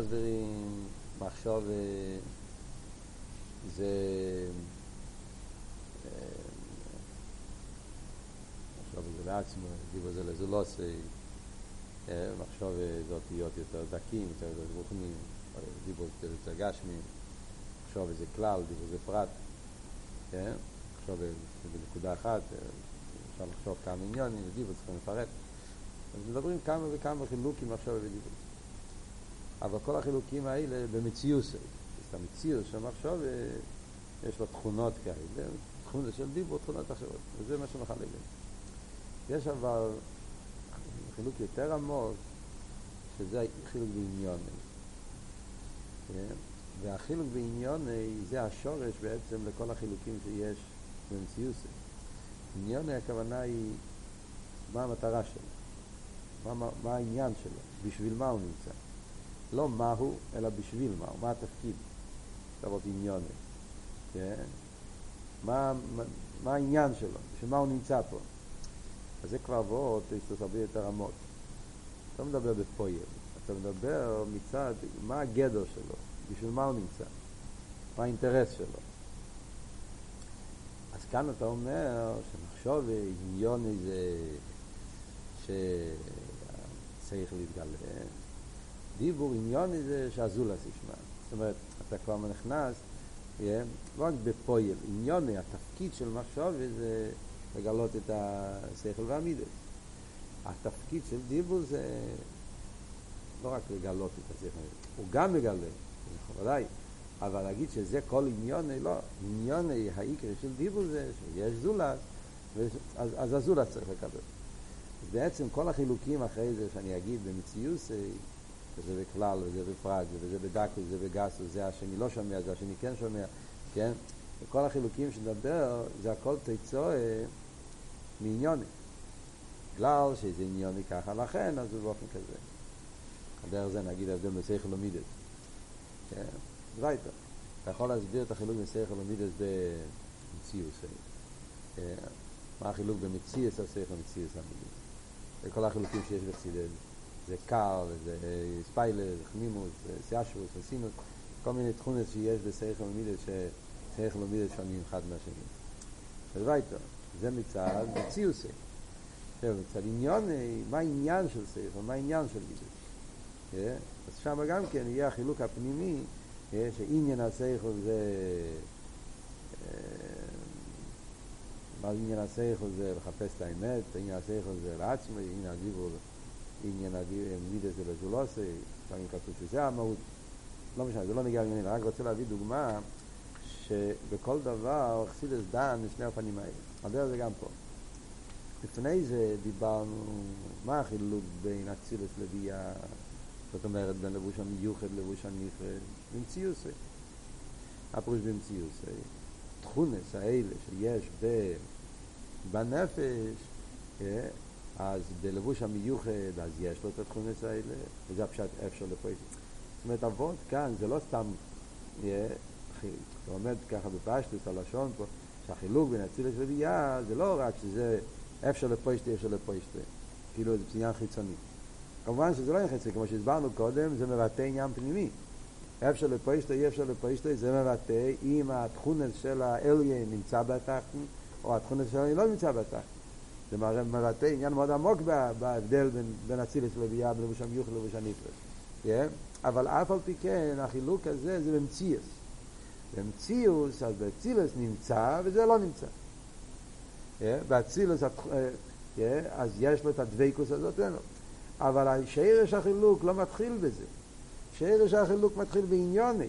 מסבירים מחשוב זה מחשוב זה לעצמו, דיבור זה לזולוסי, מחשוב זה אותיות יותר דקים, יותר רוחניים, דיבור זה יותר גשמיים, מחשוב זה כלל, דיבור זה פרט, מחשוב זה בנקודה אחת, אפשר לחשוב כמה עניונים, דיבור צריכים לפרט. אז מדברים כמה וכמה חילוקים מחשוב ודיבור. אבל כל החילוקים האלה במציאות, את המציאות של מחשוב יש לו תכונות כאלה, תכונות של דיבור, תכונות אחרות, וזה מה שמחלק יש אבל חילוק יותר עמוק, שזה חילוק בעניון. כן? והחילוק בעניון זה השורש בעצם לכל החילוקים שיש במציאות. עניון הכוונה היא מה המטרה שלו, מה, מה העניין שלו, בשביל מה הוא נמצא. לא מהו, אלא בשביל מהו, מה התפקיד. עוד עניון. כן? מה, מה, מה העניין שלו, בשביל מה הוא נמצא פה. אז זה כבר ועוד, יש הרבה יותר עמוק. אתה מדבר בפויל, אתה מדבר מצד מה הגדר שלו, בשביל מה הוא נמצא, מה האינטרס שלו. אז כאן אתה אומר שנחשוב עניון איזה שצריך להתגלה, דיבור עניון איזה שהזולס ישמע. זאת אומרת, אתה כבר נכנס, לא רק בפויל, עניון, התפקיד של מחשוב זה לגלות את השכל והמידס. התפקיד של דיבור זה לא רק לגלות את השכל, הוא גם מגלה, זה ודאי, אבל להגיד שזה כל עניון, לא, עניון העיקרי של דיבור זה שיש זולת, אז, אז הזולת צריך לקבל. בעצם כל החילוקים אחרי זה שאני אגיד במציאות, וזה בכלל, וזה בפרט, וזה בדקו, וזה בגסו, זה השני לא שומע, זה השני כן שומע, כן? וכל החילוקים שנדבר, זה הכל תיצוע מעניוני. בגלל שזה עניוני ככה, לכן, אז זה באופן כזה. הדרך זה נגיד ההבדל מסייכל ומידס. כן? זה וייטר. אתה יכול להסביר את החילוק מסייכל ומידס במציאוס. כן? מה החילוק במציאוס הסייכל ומציאוס המידס. וכל החילוקים שיש בחסידס. זה קר, זה ספיילר, זה חמימוס, זה סיאשוס, זה סינוס, כל מיני תכונות שיש בסייכל ומידס, שסייכל ומידס שונים אחד מהשני. זה וייטר. זה מצד מציוסי. עכשיו, מצד עניון, מה העניין של סייכל, מה העניין של מידס. אז שם גם כן יהיה החילוק הפנימי, שעניין הסייכל זה... מה עניין הסייכל זה לחפש את האמת, עניין הסייכל זה לעצמי, עניין הדיבור, עניין מידס זה לזולוסי, לפעמים כתוב שזה המהות. לא משנה, זה לא נגיע לעניינים, רק רוצה להביא דוגמה שבכל דבר חסידס דן משני הפנים האלה. הדרך זה גם פה. לפני זה דיברנו מה החילוק בין אצילס לביאה, זאת אומרת בין לבוש המיוחד לבוש הנפרד, במציאוסי. הפירוש במציאוסי. תכונס האלה שיש. בנפש, אז בלבוש המיוחד, אז יש לו את התכונס האלה, וזה הפשט אפשר לפועל. זאת אומרת, אבות כאן זה לא סתם, אתה עומד ככה בפשטוס, הלשון פה, שהחילוק בין אצילס לביאה זה לא רק שזה אפשר לפוישטה, אפשר לפוישטה, כאילו זה עניין חיצוני. כמובן שזה לא חיצוני, כמו שהסברנו קודם, זה מבטא עניין פנימי. אפשר לפוישטה, אי אפשר לפוישטה, זה מבטא אם התכונס של האליין נמצא בתחתן, או התכונס של האליין לא נמצא בתחתן. זה מבטא עניין מאוד עמוק בהבדל בין, בין אצילס לביאה, בין לבוש המיוחד לבוש הנפרד. Yeah? אבל אף על פי כן, החילוק הזה זה במציאס. במציאוס, אז באצילס נמצא וזה לא נמצא. באצילס, אז יש לו את הדבקוס הזאת, אין לו. אבל שרש החילוק לא מתחיל בזה. שרש החילוק מתחיל בעניוני.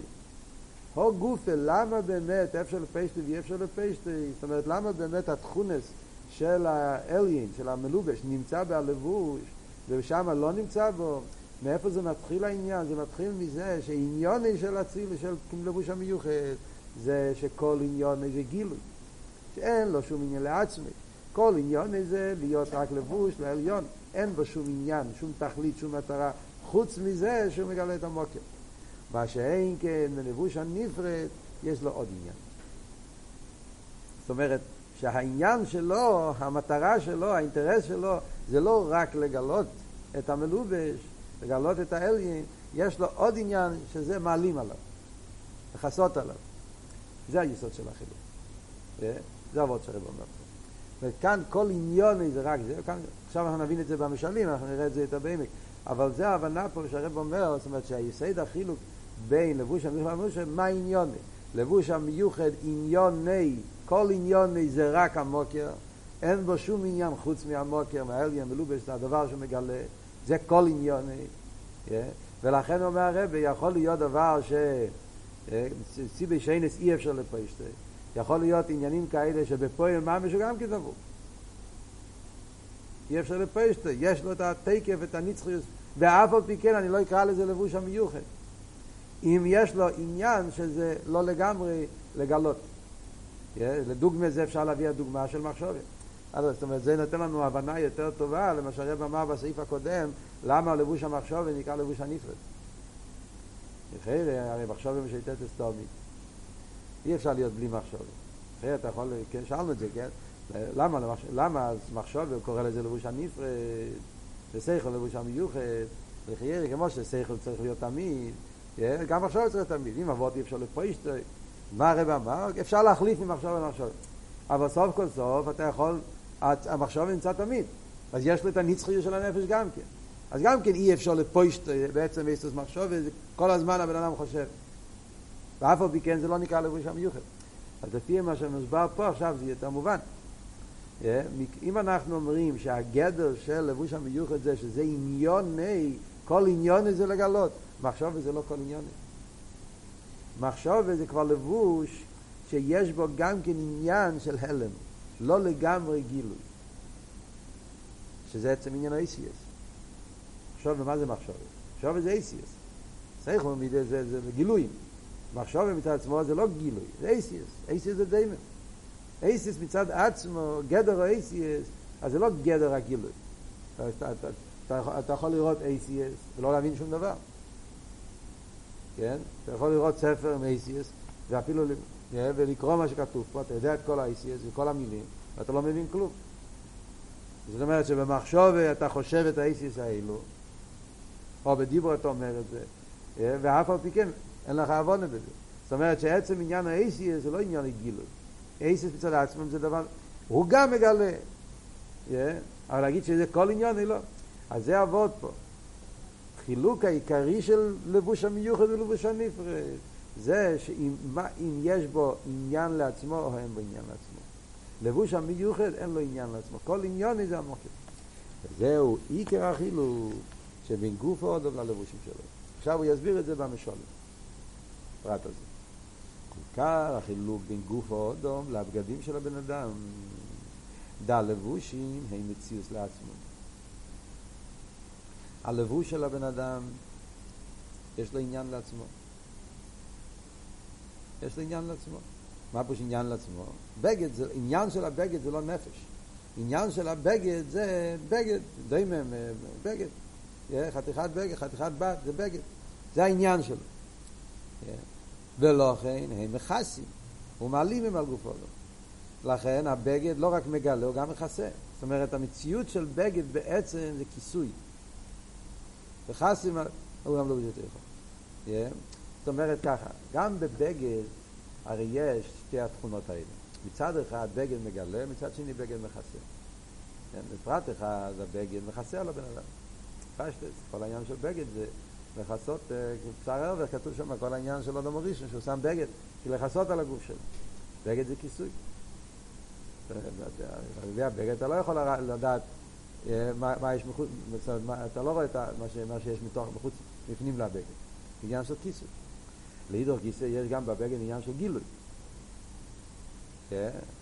הו גופה, למה באמת אפשר לפשטי ואי אפשר לפשטי? זאת אומרת, למה באמת התכונס של האליין, של המלובש, נמצא בהלבוש, ושם לא נמצא בו? מאיפה זה מתחיל העניין? זה מתחיל מזה שעניוני של אציל, של לבוש המיוחד, זה שכל עניון זה גילוי, שאין לו שום עניין לעצמי. כל עניון זה להיות רק לבוש לעליון, אין בו שום עניין, שום תכלית, שום מטרה, חוץ מזה שהוא מגלה את המוקר. מה שאין כן, בלבוש הנפרד, יש לו עוד עניין. זאת אומרת, שהעניין שלו, המטרה שלו, האינטרס שלו, זה לא רק לגלות את המלובש, לגלות את האליין, יש לו עוד עניין שזה מעלים עליו, לכסות עליו. זה היסוד של החילוק. אה? זה אבות שהרב אומר פה. וכאן כל עניון זה רק זה, כאן, עכשיו אנחנו נבין את זה במשלים, אנחנו נראה את זה יותר בעמק. אבל זה ההבנה פה שהרב אומר, זאת אומרת שהיסוד החילוק בין לבוש המיוחד מה עניוני? לבוש המיוחד עניוני, כל עניוני זה רק המוקר, אין בו שום עניין חוץ מהמוקר, מהאליין, מלובש, זה הדבר שמגלה, זה כל עניוני. Yeah. ולכן אומר הרב, יכול להיות דבר ש... סיבי שיינס אי אפשר לפשטה. יכול להיות עניינים כאלה שבפועל ממש הוא גם כדבור. אי אפשר לפשטה, יש לו את התקף, את הנצחיות, ואף על פי כן אני לא אקרא לזה לבוש המיוחד. אם יש לו עניין שזה לא לגמרי לגלות. לדוגמה זה אפשר להביא הדוגמה של מחשובת. זאת אומרת, זה נותן לנו הבנה יותר טובה למה שהרב אמר בסעיף הקודם, למה לבוש המחשובת נקרא לבוש הנפרד. אחרי הרי מחשובת משייטת אסתומית. אי אפשר להיות בלי מחשובת. אחרי אתה יכול, כן, שאלנו את זה, כן? למה, למה מחשובת קורא לזה לבוש הנפרד, וסייכל לבוש המיוחד, לחיירי, כמו שסייכל צריך להיות תמיד? גם מחשבת צריך תמיד. אם אבות אי אפשר לפריש, מה הרב אמר? אפשר להחליף ממחשבת למחשבת. אבל סוף כל סוף אתה יכול, המחשב נמצא תמיד. אז יש לו את הנצחיות של הנפש גם כן. אז גם כן אי אפשר לפוישט בעצם איסטוס מחשוב, כל הזמן הבן אדם חושב. ואף על פי כן זה לא נקרא לבוש המיוחד. אז לפי מה שמוסבר פה עכשיו זה יותר מובן. אם אנחנו אומרים שהגדר של לבוש המיוחד זה שזה עניוני, כל עניוני זה לגלות, מחשוב זה לא כל עניוני. מחשוב זה כבר לבוש שיש בו גם כן עניין של הלם, לא לגמרי גילוי. שזה עצם עניין ה-ACS. עכשיו, מה זה מחשוב? מחשוב זה ACS. סייכו מידי זה, זה, גילויים. מחשוב מצד עצמו זה לא גילוי, זה ACS. ACS זה דיימן. ACS מצד עצמו, גדר ה-ACS, אז זה לא גדר הגילוי. אתה, אתה, אתה, אתה יכול לראות ACS ולא להבין שום דבר. כן? אתה יכול לראות ספר עם ACS ואפילו ולקרוא מה שכתוב פה, אתה יודע את כל ה-ACS וכל המילים, ואתה לא מבין כלום. זאת אומרת שבמחשוב אתה חושב את ה-ACS האלו, או בדיבור אתה אומר את זה, ואף על פי כן, אין לך עוונה בזה. זאת אומרת שעצם עניין ה-ACS זה לא עניין לגילוי. ACS מצד עצמם זה דבר, הוא גם מגלה. אבל להגיד שזה כל עניין, לא. אז זה עבוד פה. חילוק העיקרי של לבוש המיוחד ולבוש הנפרד. זה שאם מה, יש בו עניין לעצמו או אין בו עניין לעצמו. לבוש המיוחד אין לו עניין לעצמו. כל עניין זה המוקר. וזהו עיקר החילוק שבין גוף האודום ללבושים שלו. עכשיו הוא יסביר את זה במשולם. פרט הזה. עיקר החילוק בין גוף האודום לבגדים של הבן אדם. דע לבושים הם מציאוס לעצמו. הלבוש של הבן אדם יש לו עניין לעצמו. יש לו עניין לעצמו. מה פה עניין לעצמו? בגד, זה, עניין של הבגד זה לא נפש. עניין של הבגד זה בגד, דיימם, בגד. חתיכת בגד, חתיכת בת, זה בגד. זה העניין שלו. ולכן הם מכסים, ומעלים הם על גופו. לכן הבגד לא רק מגלה, הוא גם מכסה. זאת אומרת, המציאות של בגד בעצם זה כיסוי. וחסים, הוא גם לא בדיוק יכול. זאת אומרת ככה, גם בבגד הרי יש שתי התכונות האלה. מצד אחד בגד מגלה, מצד שני בגד מכסה. כן, בפרט אחד הבגד מכסה על הבן אדם. פשטס, כל העניין של בגד זה לכסות, בשר ערב, כתוב שם כל העניין של אדם הראשון, שהוא שם בגד, כי לכסות על הגוף שלו. בגד זה כיסוי. אתה יודע, בגד אתה לא יכול לדעת מה, מה יש מחוץ, אתה לא רואה את מה שיש מתוך, מחוץ, בפנים לבגד. עניין של כיסוי. לאידור גיסא יש גם בבגד עניין של גילוי.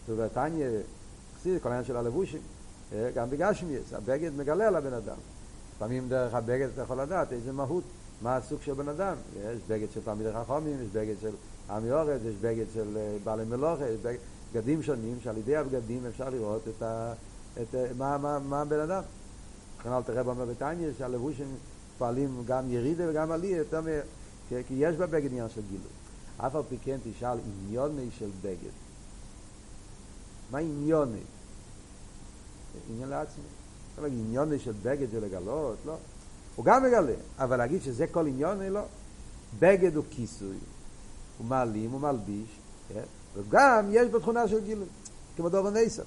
ובתניא, חסיד, כל העניין של הלבושים, גם בגשמיאס, הבגד מגלה על הבן אדם. לפעמים דרך הבגד אתה יכול לדעת איזה מהות, מה הסוג של בן אדם. יש בגד של תלמידי חכמים, יש בגד של עמי אורז, יש בגד של בעלי מלוכה, יש בגדים שונים שעל ידי הבגדים אפשר לראות את, ה, את מה, מה, מה הבן אדם. לכן אל תראה אומר בתניא שהלבושים פועלים גם ירידה וגם עלייה, יותר כי יש בבגד עניין של גילוי. אף על פי כן תשאל עניוני של בגד. מה עניוני? עניין לעצמי. אבל עניוני של בגד זה לגלות? לא. הוא גם מגלה, אבל להגיד שזה כל עניון, לא. בגד הוא כיסוי, הוא מעלים, הוא מלביש, כן? וגם יש בו תכונה של גילוי, כמו דובר נסף.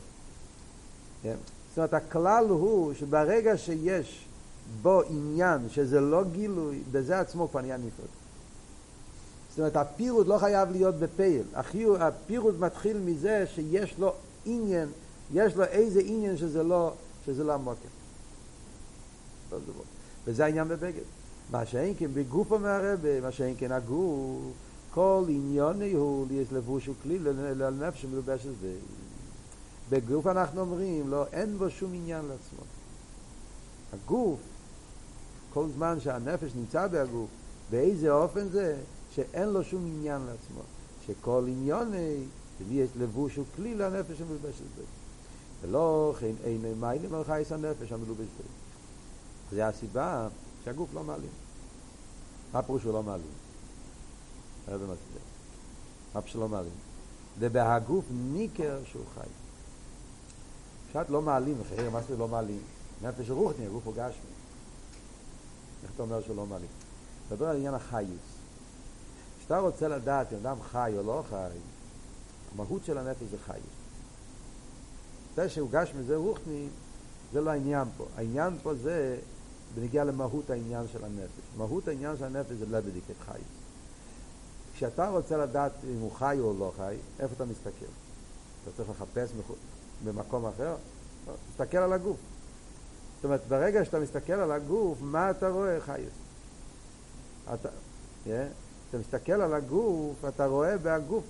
כן? זאת אומרת, הכלל הוא שברגע שיש בו עניין שזה לא גילוי, בזה עצמו כבר נהיה נפרד. זאת אומרת, הפירוט לא חייב להיות בפייל. הפירוט מתחיל מזה שיש לו עניין, יש לו איזה עניין שזה לא, שזה לא המוקר. וזה העניין בבגד. מה שאין כן בגוף המערבה, מה שאין כן הגוף, כל עניון הוא לבוש וכלי לנפש שמלובש את זה. בגוף אנחנו אומרים, לא, אין בו שום עניין לעצמו. הגוף, כל זמן שהנפש נמצא בהגוף, באיזה אופן זה? שאין לו שום עניין לעצמו. שכל עניון יש לבוש וכלי לנפש שמלובש את זה. ולא כן אין מיילים על חייס הנפש המלובש בזה. זה הסיבה שהגוף לא מעלים. מה פירוש הוא לא מעלים? הרב מסביר. מה פירוש לא מעלים? ובהגוף ניכר שהוא חי. פשט לא מעלים, אחרי מה זה לא מעלים? נפש רוחני, הגוף הוא. איך אתה אומר שהוא לא מעלים? מדבר על עניין החייס. כשאתה רוצה לדעת אם אדם חי או לא חי, המהות של הנפש זה חייס. זה שהוא גשמי זה רוחני, זה לא העניין פה. העניין פה זה בנגיע למהות העניין של הנפש. מהות העניין של הנפש זה לא בדיקת חייס. כשאתה רוצה לדעת אם הוא חי או לא חי, איפה אתה מסתכל? אתה צריך לחפש במקום אחר? תסתכל על הגוף. זאת אומרת, ברגע שאתה מסתכל על הגוף, מה אתה רואה חייס? אתה, yeah, אתה מסתכל על הגוף, אתה רואה בהגוף,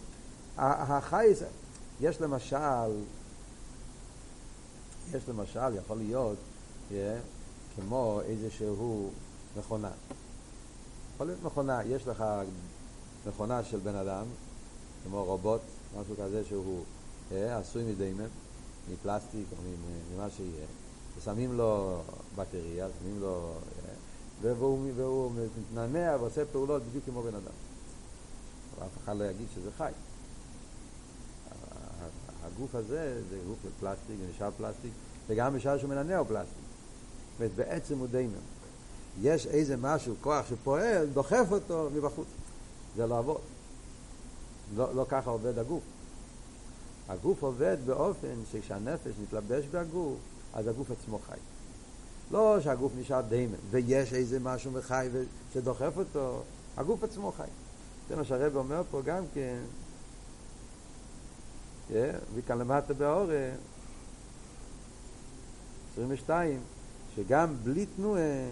החייס, יש למשל, יש למשל, יכול להיות, yeah, כמו איזשהו מכונה. יכול להיות מכונה, יש לך מכונה של בן אדם, כמו רובוט, משהו כזה שהוא אה, עשוי מדיימן, מפלסטיק או ממה שיהיה, ושמים לו בטריה, שמים לו... אה, והוא, והוא מתנענע ועושה פעולות בדיוק כמו בן אדם. אף אחד לא יגיד שזה חי. הגוף הזה זה גוף פלסטיק, נשאר פלסטיק, וגם בשעה שהוא מנענע הוא פלסטיק. זאת אומרת, בעצם הוא דיימן. יש איזה משהו, כוח שפועל, דוחף אותו מבחוץ. זה לא עבוד. לא, לא ככה עובד הגוף. הגוף עובד באופן שכשהנפש מתלבש בגוף, אז הגוף עצמו חי. לא שהגוף נשאר דיימן, ויש איזה משהו מחי שדוחף אותו, הגוף עצמו חי. זה מה שהרב אומר פה גם כן, yeah, וכאן למטה באורן, 22, שגם בלי תנועה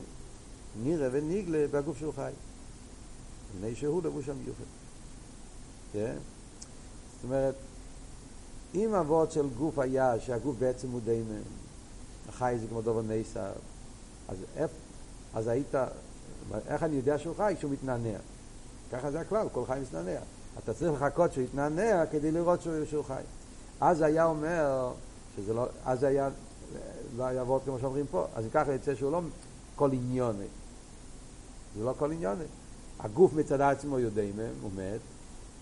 נראה ונגלה בגוף שהוא חי. בני שהוא לבוש המיוחד. כן? זאת אומרת, אם אבות של גוף היה שהגוף בעצם הוא דיימן, החי זה כמו דובר נסר, אז, איפ, אז היית, איך אני יודע שהוא חי? כשהוא מתנענע. ככה זה הכלל, כל חי מתנענע. אתה צריך לחכות שהוא יתנענע כדי לראות שהוא, שהוא חי. אז היה אומר, שזה לא, אז היה לא היה עבוד כמו שאומרים פה, אז ככה יצא שהוא לא כל עניוני. זה לא כל עניוני. הגוף מצד עצמו יודעים, הוא מת,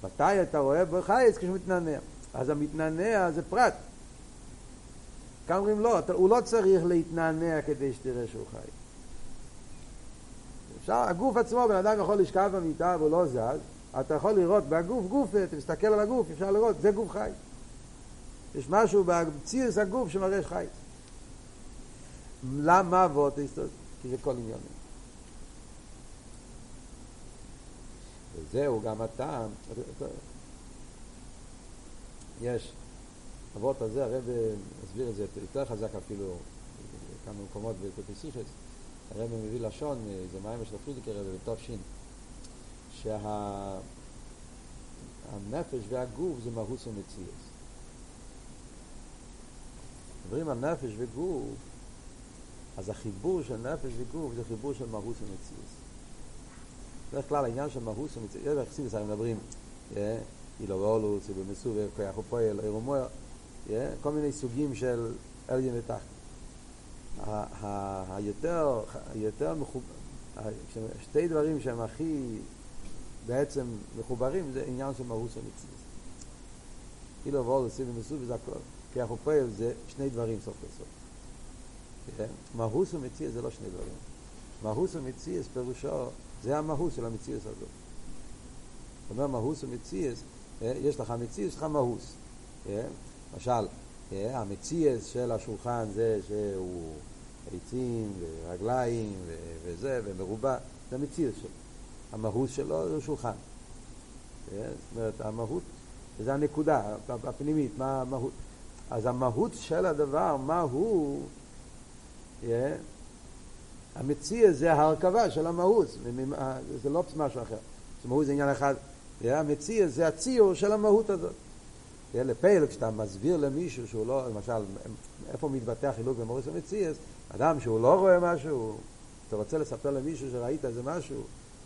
מתי אתה רואה בו חייס כשהוא מתנענע. אז המתנענע זה פרט. כאן אומרים לא, הוא לא צריך להתנענע כדי שתראה שהוא חי. אפשר, הגוף עצמו, בן אדם יכול לשכב במיטה והוא לא זז, אתה יכול לראות בגוף גוף, אתה מסתכל על הגוף, אפשר לראות, זה גוף חי. יש משהו בציוס הגוף שמראה חי. למה אבות כי זה כל עניון. וזהו גם הטעם, יש, אבות הזה, הרב מסביר את זה יותר חזק אפילו כמה מקומות בקוטסיכס, הרב מביא לשון, זה מים של הפרידיקר הרב שין, שהנפש והגוף זה מהוס ומציאס. מדברים על נפש וגוף אז החיבור של נפש וגוף זה חיבור של מהות ומציאות. בדרך כלל העניין של מהות ומציאות, יש בחסידס הרי מדברים, אילו ואולוס, ובמסובר, כוח ופועל, עיר ומוער, כל מיני סוגים של עליין ותחת. היותר, היותר מחובר, שתי דברים שהם הכי בעצם מחוברים זה עניין של מהות ומציאות. אילו ואולוס, ובמסובר זה הכל. כוח ופועל זה שני דברים סוף לסוף. מהוס ומציע זה לא שני דברים. מהוס ומציאס פירושו, זה המהוס של המציאס הזאת. זאת אומרת, מהוס ומציאס, יש לך מציאס, יש לך מהוס. למשל, המציאס של השולחן זה שהוא עצים ורגליים וזה ומרובע, זה המציאס שלו. המהות שלו זה שולחן. זאת אומרת, המהות, זה הנקודה הפנימית, מה המהות. אז המהות של הדבר, מה הוא, המציע זה ההרכבה של המהות, זה לא משהו אחר. המהות זה עניין אחד, המציע זה הציור של המהות הזאת. Yeah, לפייל, כשאתה מסביר למישהו שהוא לא, למשל, איפה מתבטא החילוק במוריס המציע, אדם שהוא לא רואה משהו, אתה רוצה לספר למישהו שראית איזה משהו,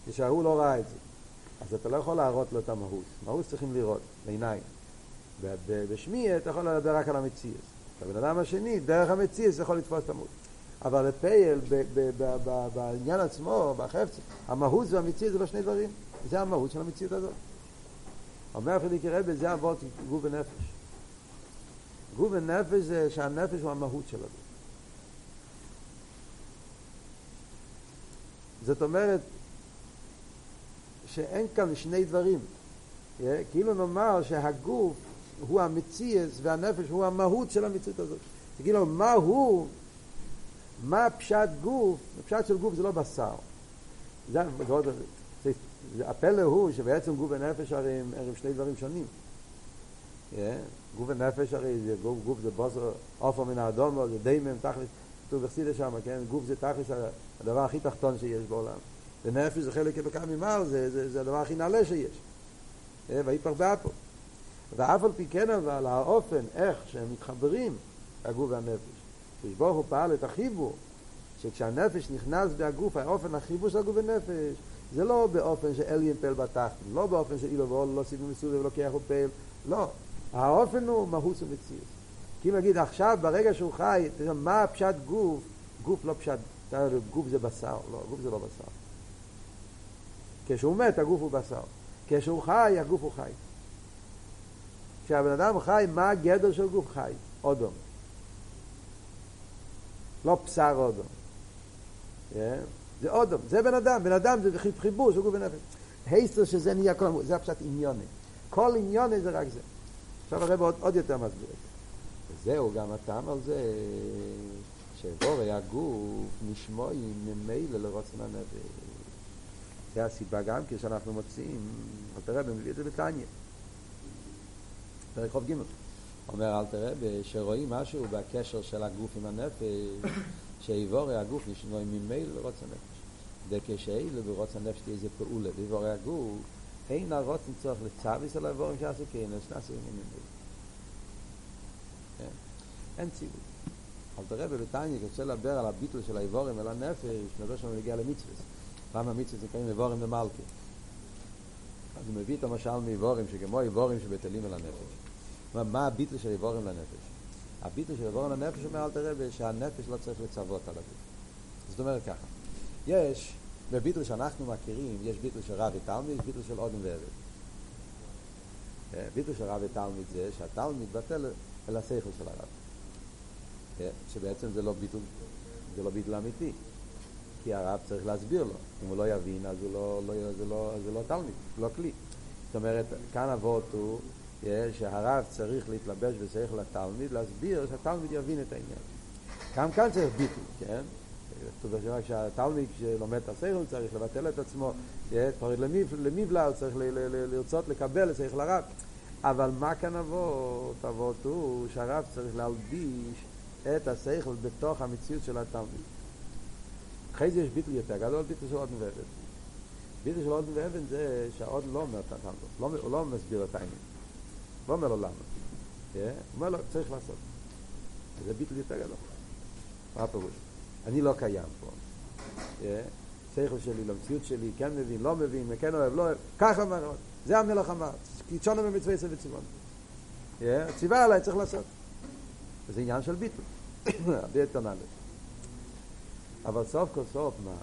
כשההוא לא ראה את זה. אז אתה לא יכול להראות לו את המהות. מהות צריכים לראות, בעיניים. בשמי אתה יכול לדבר רק על המציאס. הבן אדם השני, דרך המציאס יכול לתפוס את המהות. אבל לפייל, בעניין עצמו, בחפץ, המהות והמציאס זה לא שני דברים. זה המהות של המציאות הזאת. אומר פרדיקי רבי, זה אבות גוף ונפש. גוף ונפש זה שהנפש הוא המהות של הדבר. זאת אומרת, שאין כאן שני דברים. כאילו נאמר שהגוף הוא המציאס והנפש הוא המהות של המציאות הזאת. כאילו מה הוא, מה פשט גוף, פשט של גוף זה לא בשר. זה, הפלא הוא שבעצם גוף ונפש הרי הם, הם שני דברים שונים. Yeah, גוף ונפש הרי זה גוף, גוף זה בוסר עופר מן האדום, זה דיימם, תכלס, כתוב בחסידה שם, כן? גוף זה תכלס הדבר הכי תחתון שיש בעולם. ונפש זה חלק אלוקה ממעל, זה, זה, זה הדבר הכי נעלה שיש. ויפח באפו. ואף על פי כן אבל האופן, איך שהם מתחברים, הגוף והנפש. כשברוך הוא פעל את החיבור, שכשהנפש נכנס בהגוף, האופן החיבור של הגוף ונפש, זה לא באופן שאל ינפל בתחתן, לא באופן שאילו ואול לא סיבו מסודר ולוקח ופל, לא. האופן הוא מהוס ומציאות. כי אם נגיד עכשיו, ברגע שהוא חי, תראה, מה פשט גוף? גוף לא פשט, גוף זה בשר, לא, גוף זה לא בשר. כשהוא מת הגוף הוא בשר. כשהוא חי הגוף הוא חי. כשהבן אדם חי, מה הגדר של גוף חי? אודום. לא בשר אודום. Yeah. זה אודום, זה בן אדם, בן אדם זה חיבור של גוף ונפש. הייסטר שזה נהיה כל המות, זה הפשט עניוני. כל עניוני זה רק זה. עכשיו הרב עוד, עוד יותר מסביר את זה. וזהו גם הטעם על זה שבורי הגוף נשמועים ממילא לרוצן הנפש. זה הסיבה גם כשאנחנו מוצאים, אלתר רבי מביא את זה בתניא. פרק חוב ג' אומר אלתר רבי שרואים משהו בקשר של הגוף עם הנפש, שאיבורי הגוף נשמעים ממילא לרוץ הנפש. וכשאילו ברוץ הנפש תהיה איזה פעולה באיבורי הגוף, אין הרוצן צורך לצוויס על האיבורים שעשו כן, אז נעשו ממילא. אין ציווי. אלתר רבי בתניא כשרוצה לדבר על הביטול של האיבורים על הנפש, נדבר שם נגיע למצווה. למה מצווה זה קוראים איבורים למלכה? אז הוא מביא את המשל מאיבורים, שכמו איבורים שבטלים אל הנפש. מה, מה הביטל של איבורים לנפש? הביטל של איבורים לנפש אומר אל תראה שהנפש לא צריך לצוות על הגוף. זאת אומרת ככה, יש, בביטל שאנחנו מכירים, יש ביטל של רב ותלמיד, יש ביטל של אודם ועבד. ביטל של רב ותלמיד זה שהתלמיד בטל אל השכל של הרב. שבעצם זה לא ביטל, זה לא ביטל אמיתי. כי הרב צריך להסביר לו. אם הוא לא יבין, אז לא, לא, זה, לא, זה לא תלמיד, לא כלי. זאת אומרת, כאן אבות הוא שהרב צריך להתלבש בשכל לתלמיד, להסביר שהתלמיד יבין את העניין. גם כאן צריך ביטוי, כן? שהתלמיד שלומד את השכל צריך לבטל את עצמו, תוריד למיבלה, הוא צריך לרצות לקבל את שכל הרב. אבל מה כאן אבות? אבות הוא שהרב צריך להלביש את השכל בתוך המציאות של התלמיד. אחרי זה יש ביטל יותר גדול, ביטל של אודן ואבן. ביטל של אודן ואבן זה שהאודן לא אומר את התלמוד, הוא לא מסביר את העניין. לא אומר לו למה. הוא אומר לו, צריך לעשות. זה ביטל יותר גדול. מה הפירוש? אני לא קיים פה. שכל שלי, למציאות שלי, כן מבין, לא מבין, כן אוהב, לא אוהב, ככה אומר, זה המלך אמר, כי תשונו במצווה עשר וציוון. ציווה עליי, צריך לעשות. וזה עניין של ביטל. הרבה יותר נעלה. אבל סוף כל סוף מה?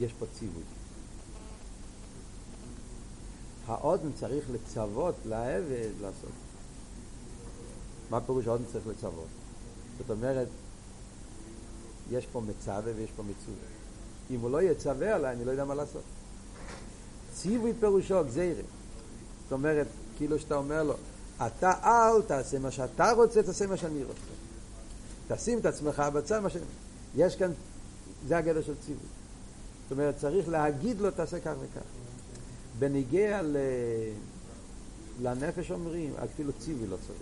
יש פה ציווי. האודן צריך לצוות לעבד לעשות. מה פירוש האודן צריך לצוות? זאת אומרת, יש פה מצווה ויש פה מצווה. אם הוא לא יצווה עליי, אני לא יודע מה לעשות. ציווי פירושו גזירה. זאת אומרת, כאילו שאתה אומר לו, אתה אל תעשה מה שאתה רוצה, תעשה מה שאני רוצה. תשים את עצמך בצד מה ש... יש כאן, זה הגדר של ציווי. זאת אומרת, צריך להגיד לו, תעשה כך וכך. בניגיע ל... לנפש אומרים, אפילו ציווי לא צריך.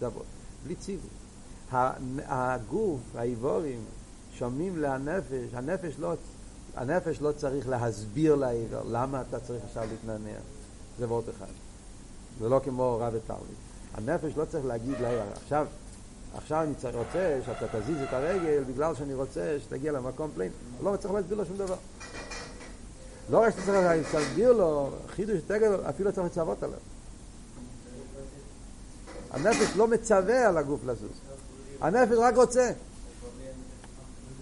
זה. בלי ציווי. הגוף, האיברים, שומעים לנפש, הנפש לא, הנפש לא צריך להסביר לאבר למה אתה צריך עכשיו להתנענע. זה ועוד אחד. זה לא כמו רב ותלמיד. הנפש לא צריך להגיד לאבר, עכשיו, עכשיו אני צריך, רוצה שאתה תזיז את הרגל בגלל שאני רוצה שתגיע למקום פלוני. לא צריך להסביר לו שום דבר. לא רק שאתה צריך להסביר לו חידוש תגל, אפילו צריך לצוות עליו. הנפש לא מצווה על הגוף לזוז. הנפש רק רוצה.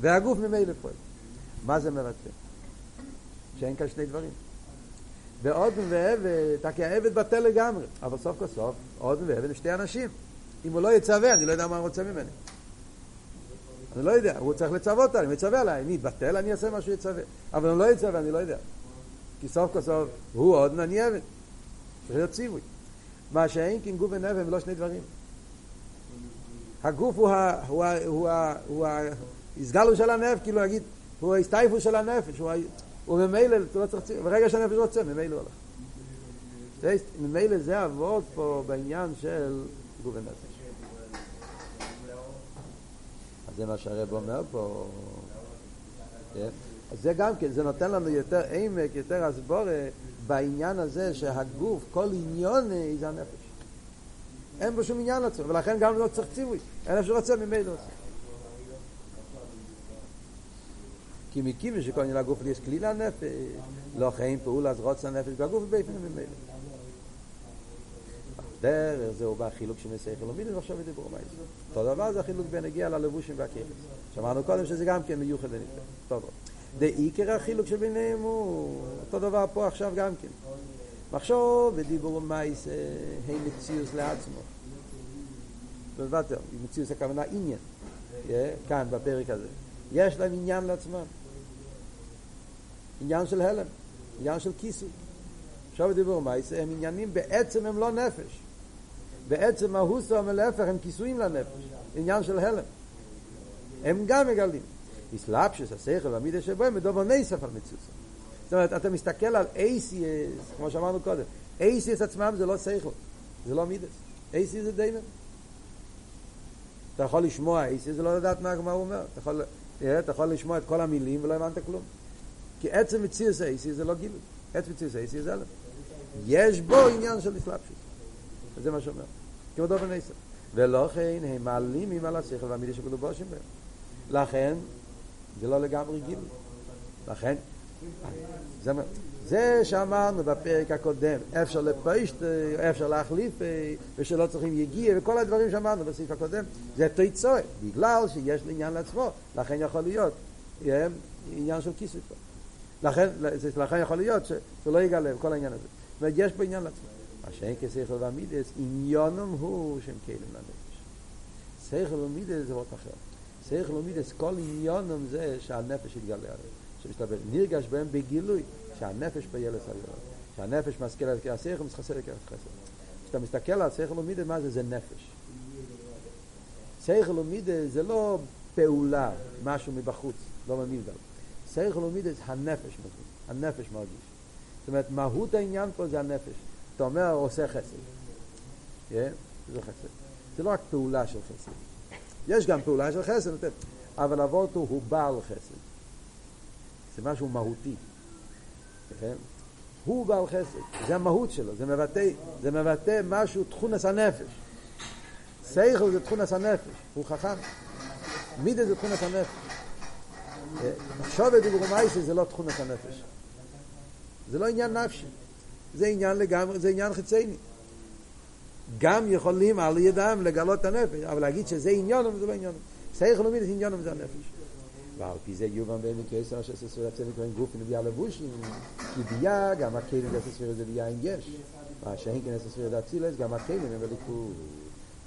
והגוף ממילא פועל. מה זה מבטא? שאין כאן שני דברים. ואודן ועבד, אתה כעבד בטל לגמרי. אבל סוף כל סוף, אודן ועבד הם שתי אנשים. אם הוא לא יצווה, אני לא יודע מה הוא רוצה ממני. אני לא יודע, הוא צריך לצוות עליי, הוא יצווה עליי, אני אתבטל, אני אעשה מה שהוא יצווה. אבל הוא לא יצווה, אני לא יודע. כי סוף כל סוף, הוא עוד אני עבד. צריך ציווי. מה שאין כי גוף ונפש הם לא שני דברים. הגוף הוא, ה, הוא, ה, הוא, ה, הוא הסגלו של הנפש, כאילו להגיד, הוא ההסתייפות של הנפש, הוא, הוא ממילא, לא צריך ברגע שהנפש רוצה, ממילא הוא הולך. ממילא זה עבוד פה בעניין של גוף ונפש. אז זה מה שהרב אומר פה. כן? זה גם כן, זה נותן לנו יותר עמק, יותר הסבורה בעניין הזה שהגוף, כל עניון זה הנפש. אין בו שום עניין לעצמו, ולכן גם לא צריך ציווי. אין אפשר רוצה ממילא רוצה. כי מקיבי שכל עניין הגוף יש כלי לנפש, לא חיים פעולה אז רוצה הנפש בגוף ובאופן ממילא. דרך זהו בא חילוק של מסייך אלומידס ועכשיו ידיברו מה זה. אותו דבר זה החילוק בין הגיע ללבושים והכרס. שמענו קודם שזה גם כן מיוחד ונפלא. טוב. דעיקר החילוק שביניהם הוא אותו דבר פה עכשיו גם כן. מחשוב ודיבור מייס הם מציאוס לעצמו. בבטר, מציאוס הכוונה עניין. כאן בפרק הזה. יש להם עניין לעצמם. עניין של הלם, עניין של כיסוי. עכשיו דיבור מייס הם עניינים בעצם הם לא נפש. בעצם מהוסו המלאפך הם כיסויים לנפש. עניין של הלם. הם גם מגלים. איסלאפשוס, השכל והמידה שבו הם מדובר נסף על מצוסה. זאת אומרת, אתה מסתכל על אייסיאס, כמו שאמרנו קודם, אייסיאס עצמם זה לא שכל, זה לא מידס. אייסיאס זה דיימן. אתה יכול לשמוע אייסיאס, זה לא לדעת מה, מה הוא אומר. אתה יכול, אתה יכול לשמוע את כל המילים ולא הבנת כלום. כי עצם מציאס אייסיאס זה לא גילוי. עצם מציאס אייסיאס זה אלם. יש בו עניין של איסלאפשוס. זה מה שאומר. כמו דובר נסף. ולא כן הם מעלימים על השכל והמידה שכולו בושים בהם. לכן זה לא לגמרי גילוי. לכן, זה, שאמרנו בפרק הקודם, אפשר לפשט, אפשר להחליף, ושלא צריכים יגיע, וכל הדברים שאמרנו בסעיף הקודם, זה תיצוי, בגלל שיש לי עניין לעצמו, לכן יכול להיות עניין של כיסוי פה. לכן, לכן יכול להיות שזה לא יגלה כל העניין הזה. זאת אומרת, יש פה עניין לעצמו. מה שאין כשכל והמידס, עניונם הוא שהם כלים לנפש. שכל ומידס זה עוד אחר. שכל ומידס, כל עניונם זה שהנפש יתגלה עליהם. שמשתבר, נרגש בהם בגילוי שהנפש ביילס היום. שהנפש משכיל על קריאה שכל, מסחסר לקריאה חסר. כשאתה מסתכל על שכל ומידס, מה זה? זה נפש. שכל ומידס זה לא פעולה, משהו מבחוץ, לא ממילדל. שכל ומידס, הנפש מרגיש. הנפש מרגיש. זאת אומרת, מהות העניין פה זה הנפש. אתה אומר, עושה חסד. Yeah, זה חסד. זה לא רק פעולה של חסד. יש גם פעולה של חסד, אבל אבות הוא בעל חסד. זה משהו מהותי. כן? הוא בעל חסד, זה המהות שלו, זה מבטא, זה מבטא משהו, תכונס הנפש. סייכל זה תכונס הנפש, הוא חכם. מידה זה תכונס הנפש. מחשבת וברומייסי זה לא תכונס הנפש. זה לא עניין נפשי. זה עניין לגמרי, זה עניין חיצייני. גם יכולים על ידם לגלות את הנפש, אבל להגיד שזה עניון, זה לא עניון. שכל ומידס עניון זה הנפש. ועל פי זה יובן בין מקייסר אשר ספיר הצדק ואין גוף ונביאה לבושים, כי ביה גם הכלים דעת ספיר זה ביה אין יש. מה שאין כנס ספיר דעת צילס, גם הכלים הם בליכוד.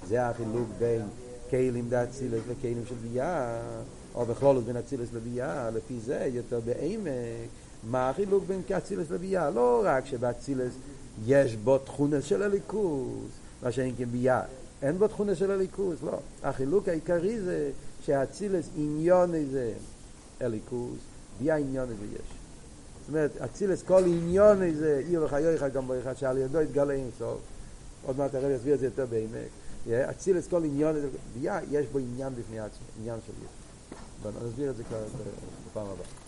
זה החילוק בין כלים דעת צילס וכלים של ביה. או בכלולות בין אצילס לביאה, לפי זה יותר בעמק, מה החילוק בין כאצילס לביאה? לא רק שבאצילס יש בו תכונה של הליכוז, מה שאין כביאה, אין בו תכונה של הליכוז, לא. החילוק העיקרי זה שאצילס עניון איזה הליכוז, ביאה עניון איזה יש. זאת אומרת, אצילס כל עניון איזה עיר וחיוך גם בו שעל ידו יתגלה אינסוף. עוד מעט הרב יסביר את זה יותר בעמק. אצילס כל עניון איזה, ביאה יש בו עניין בפני עצמו, עניין של יש. נסביר את זה כבר בפעם הבאה.